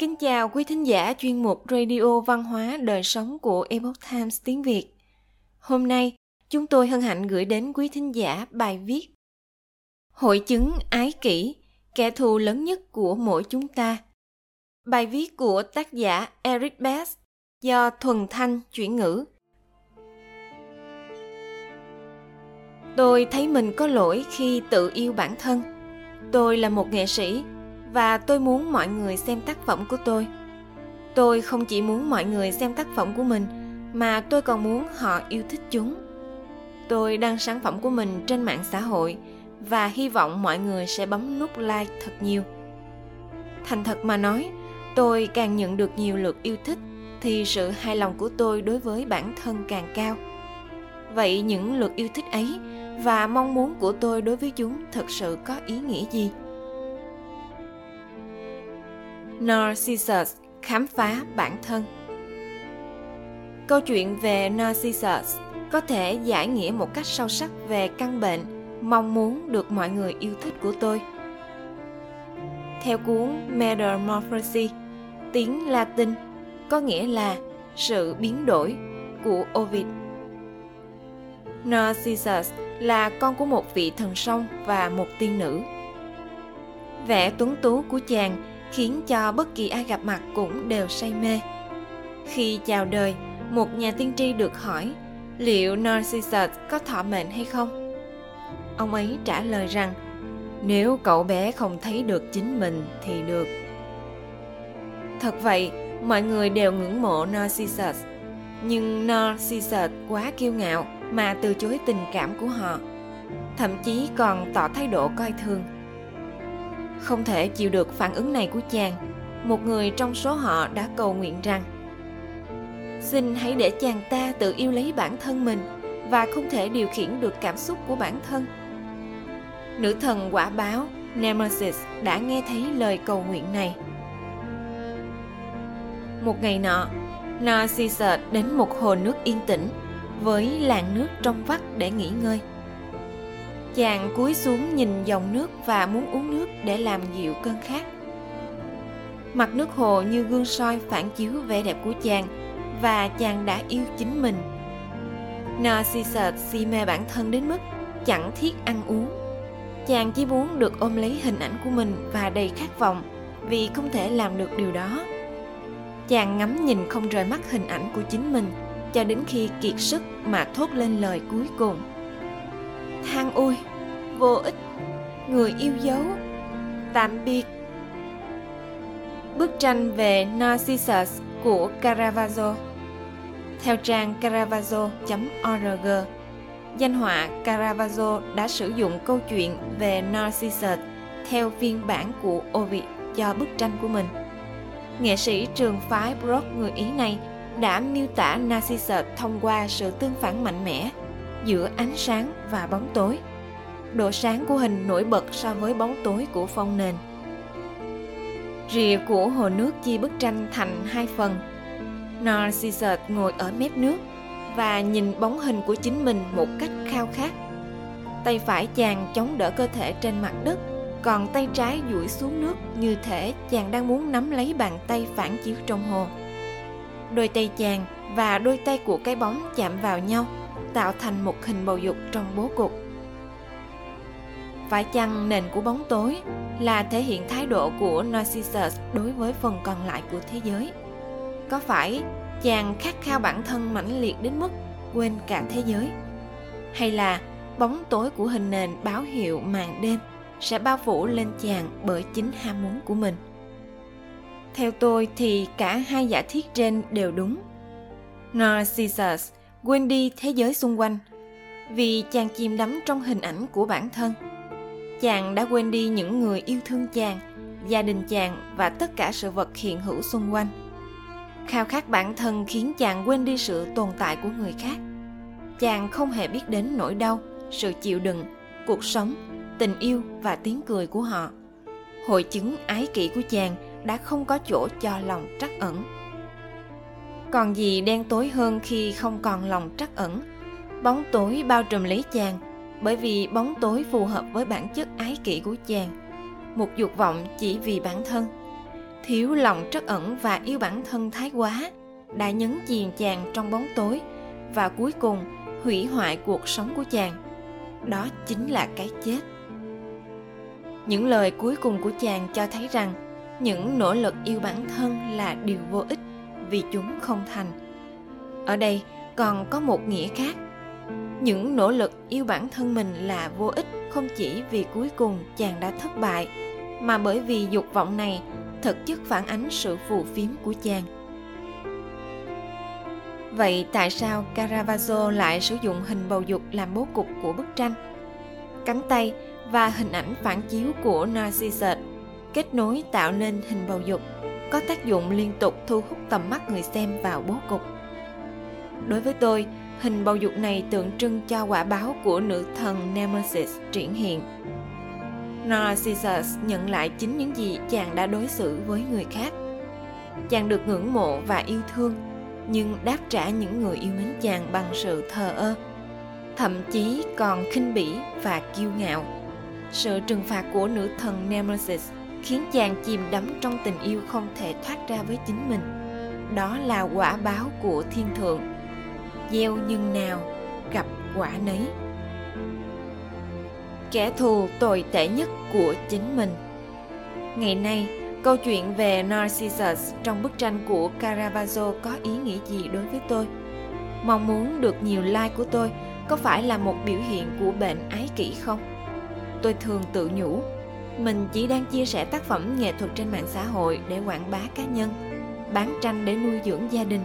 Kính chào quý thính giả chuyên mục Radio Văn hóa Đời sống của Epoch Times tiếng Việt. Hôm nay, chúng tôi hân hạnh gửi đến quý thính giả bài viết Hội chứng ái kỷ, kẻ thù lớn nhất của mỗi chúng ta. Bài viết của tác giả Eric Bass do Thuần Thanh chuyển ngữ. Tôi thấy mình có lỗi khi tự yêu bản thân. Tôi là một nghệ sĩ và tôi muốn mọi người xem tác phẩm của tôi. Tôi không chỉ muốn mọi người xem tác phẩm của mình, mà tôi còn muốn họ yêu thích chúng. Tôi đăng sản phẩm của mình trên mạng xã hội và hy vọng mọi người sẽ bấm nút like thật nhiều. Thành thật mà nói, tôi càng nhận được nhiều lượt yêu thích thì sự hài lòng của tôi đối với bản thân càng cao. Vậy những lượt yêu thích ấy và mong muốn của tôi đối với chúng thực sự có ý nghĩa gì? Narcissus khám phá bản thân Câu chuyện về Narcissus có thể giải nghĩa một cách sâu sắc về căn bệnh mong muốn được mọi người yêu thích của tôi. Theo cuốn Metamorphosis, tiếng Latin có nghĩa là sự biến đổi của Ovid. Narcissus là con của một vị thần sông và một tiên nữ. Vẻ tuấn tú của chàng khiến cho bất kỳ ai gặp mặt cũng đều say mê. Khi chào đời, một nhà tiên tri được hỏi liệu Narcissus có thọ mệnh hay không? Ông ấy trả lời rằng nếu cậu bé không thấy được chính mình thì được. Thật vậy, mọi người đều ngưỡng mộ Narcissus. Nhưng Narcissus quá kiêu ngạo mà từ chối tình cảm của họ. Thậm chí còn tỏ thái độ coi thường không thể chịu được phản ứng này của chàng. Một người trong số họ đã cầu nguyện rằng, xin hãy để chàng ta tự yêu lấy bản thân mình và không thể điều khiển được cảm xúc của bản thân. Nữ thần quả báo nemesis đã nghe thấy lời cầu nguyện này. Một ngày nọ narcissus đến một hồ nước yên tĩnh với làn nước trong vắt để nghỉ ngơi chàng cúi xuống nhìn dòng nước và muốn uống nước để làm dịu cơn khát. Mặt nước hồ như gương soi phản chiếu vẻ đẹp của chàng và chàng đã yêu chính mình. Narcissus si mê bản thân đến mức chẳng thiết ăn uống. Chàng chỉ muốn được ôm lấy hình ảnh của mình và đầy khát vọng vì không thể làm được điều đó. Chàng ngắm nhìn không rời mắt hình ảnh của chính mình cho đến khi kiệt sức mà thốt lên lời cuối cùng than ôi, vô ích, người yêu dấu, tạm biệt. Bức tranh về narcissus của caravaggio. Theo trang caravaggio.org danh họa caravaggio đã sử dụng câu chuyện về narcissus theo phiên bản của ovid cho bức tranh của mình. Nghệ sĩ trường phái Brock người Ý này đã miêu tả Narcissus thông qua sự tương phản mạnh mẽ giữa ánh sáng và bóng tối. Độ sáng của hình nổi bật so với bóng tối của phong nền. Rìa của hồ nước chia bức tranh thành hai phần. Narcissus ngồi ở mép nước và nhìn bóng hình của chính mình một cách khao khát. Tay phải chàng chống đỡ cơ thể trên mặt đất, còn tay trái duỗi xuống nước như thể chàng đang muốn nắm lấy bàn tay phản chiếu trong hồ đôi tay chàng và đôi tay của cái bóng chạm vào nhau, tạo thành một hình bầu dục trong bố cục. Phải chăng nền của bóng tối là thể hiện thái độ của narcissus đối với phần còn lại của thế giới? Có phải chàng khát khao bản thân mãnh liệt đến mức quên cả thế giới? Hay là bóng tối của hình nền báo hiệu màn đêm sẽ bao phủ lên chàng bởi chính ham muốn của mình? Theo tôi thì cả hai giả thiết trên đều đúng. Narcissus quên đi thế giới xung quanh. Vì chàng chìm đắm trong hình ảnh của bản thân. Chàng đã quên đi những người yêu thương chàng, gia đình chàng và tất cả sự vật hiện hữu xung quanh. Khao khát bản thân khiến chàng quên đi sự tồn tại của người khác. Chàng không hề biết đến nỗi đau, sự chịu đựng, cuộc sống, tình yêu và tiếng cười của họ. Hội chứng ái kỷ của chàng đã không có chỗ cho lòng trắc ẩn. Còn gì đen tối hơn khi không còn lòng trắc ẩn? Bóng tối bao trùm lấy chàng, bởi vì bóng tối phù hợp với bản chất ái kỷ của chàng. Một dục vọng chỉ vì bản thân. Thiếu lòng trắc ẩn và yêu bản thân thái quá, đã nhấn chìm chàng trong bóng tối và cuối cùng hủy hoại cuộc sống của chàng. Đó chính là cái chết. Những lời cuối cùng của chàng cho thấy rằng những nỗ lực yêu bản thân là điều vô ích vì chúng không thành. Ở đây còn có một nghĩa khác. Những nỗ lực yêu bản thân mình là vô ích không chỉ vì cuối cùng chàng đã thất bại, mà bởi vì dục vọng này thực chất phản ánh sự phù phiếm của chàng. Vậy tại sao caravaggio lại sử dụng hình bầu dục làm bố cục của bức tranh? Cánh tay và hình ảnh phản chiếu của narcissus kết nối tạo nên hình bầu dục, có tác dụng liên tục thu hút tầm mắt người xem vào bố cục. Đối với tôi, hình bầu dục này tượng trưng cho quả báo của nữ thần nemesis triển hiện. Narcissus nhận lại chính những gì chàng đã đối xử với người khác. Chàng được ngưỡng mộ và yêu thương, nhưng đáp trả những người yêu mến chàng bằng sự thờ ơ, thậm chí còn khinh bỉ và kiêu ngạo. Sự trừng phạt của nữ thần nemesis khiến chàng chìm đắm trong tình yêu không thể thoát ra với chính mình. Đó là quả báo của thiên thượng. Gieo nhân nào gặp quả nấy. Kẻ thù tồi tệ nhất của chính mình. Ngày nay, câu chuyện về narcissus trong bức tranh của caravaggio có ý nghĩa gì đối với tôi? Mong muốn được nhiều like của tôi có phải là một biểu hiện của bệnh ái kỷ không? Tôi thường tự nhủ mình chỉ đang chia sẻ tác phẩm nghệ thuật trên mạng xã hội để quảng bá cá nhân, bán tranh để nuôi dưỡng gia đình.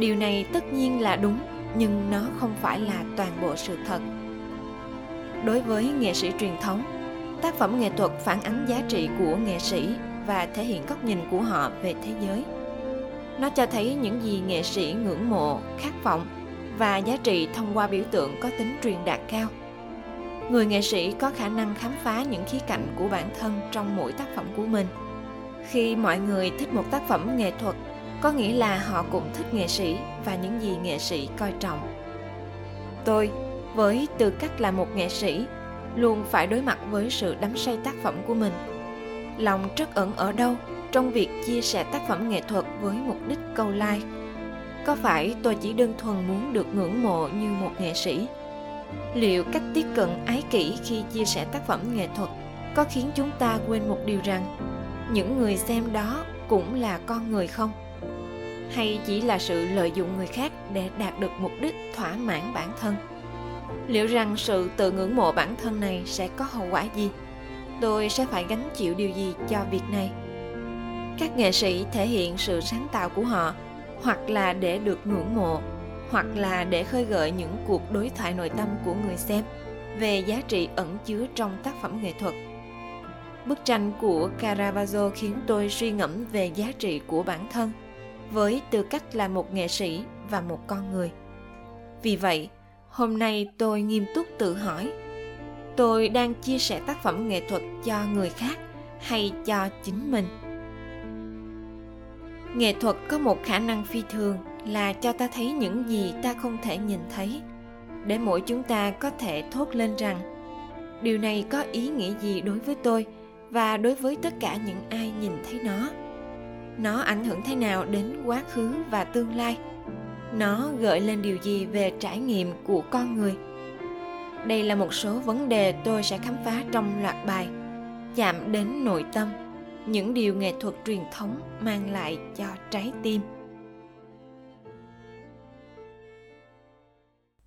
Điều này tất nhiên là đúng, nhưng nó không phải là toàn bộ sự thật. Đối với nghệ sĩ truyền thống, tác phẩm nghệ thuật phản ánh giá trị của nghệ sĩ và thể hiện góc nhìn của họ về thế giới. Nó cho thấy những gì nghệ sĩ ngưỡng mộ, khát vọng và giá trị thông qua biểu tượng có tính truyền đạt cao người nghệ sĩ có khả năng khám phá những khía cạnh của bản thân trong mỗi tác phẩm của mình. Khi mọi người thích một tác phẩm nghệ thuật, có nghĩa là họ cũng thích nghệ sĩ và những gì nghệ sĩ coi trọng. Tôi, với tư cách là một nghệ sĩ, luôn phải đối mặt với sự đắm say tác phẩm của mình. Lòng trắc ẩn ở đâu trong việc chia sẻ tác phẩm nghệ thuật với mục đích câu like? Có phải tôi chỉ đơn thuần muốn được ngưỡng mộ như một nghệ sĩ? Liệu cách tiếp cận ái kỷ khi chia sẻ tác phẩm nghệ thuật có khiến chúng ta quên một điều rằng, những người xem đó cũng là con người không? Hay chỉ là sự lợi dụng người khác để đạt được mục đích thỏa mãn bản thân? Liệu rằng sự tự ngưỡng mộ bản thân này sẽ có hậu quả gì? Tôi sẽ phải gánh chịu điều gì cho việc này? Các nghệ sĩ thể hiện sự sáng tạo của họ hoặc là để được ngưỡng mộ hoặc là để khơi gợi những cuộc đối thoại nội tâm của người xem về giá trị ẩn chứa trong tác phẩm nghệ thuật. Bức tranh của caravaggio khiến tôi suy ngẫm về giá trị của bản thân với tư cách là một nghệ sĩ và một con người. Vì vậy, hôm nay tôi nghiêm túc tự hỏi, tôi đang chia sẻ tác phẩm nghệ thuật cho người khác hay cho chính mình? Nghệ thuật có một khả năng phi thường là cho ta thấy những gì ta không thể nhìn thấy, để mỗi chúng ta có thể thốt lên rằng, điều này có ý nghĩa gì đối với tôi và đối với tất cả những ai nhìn thấy nó? Nó ảnh hưởng thế nào đến quá khứ và tương lai? Nó gợi lên điều gì về trải nghiệm của con người? Đây là một số vấn đề tôi sẽ khám phá trong loạt bài chạm đến nội tâm, những điều nghệ thuật truyền thống mang lại cho trái tim.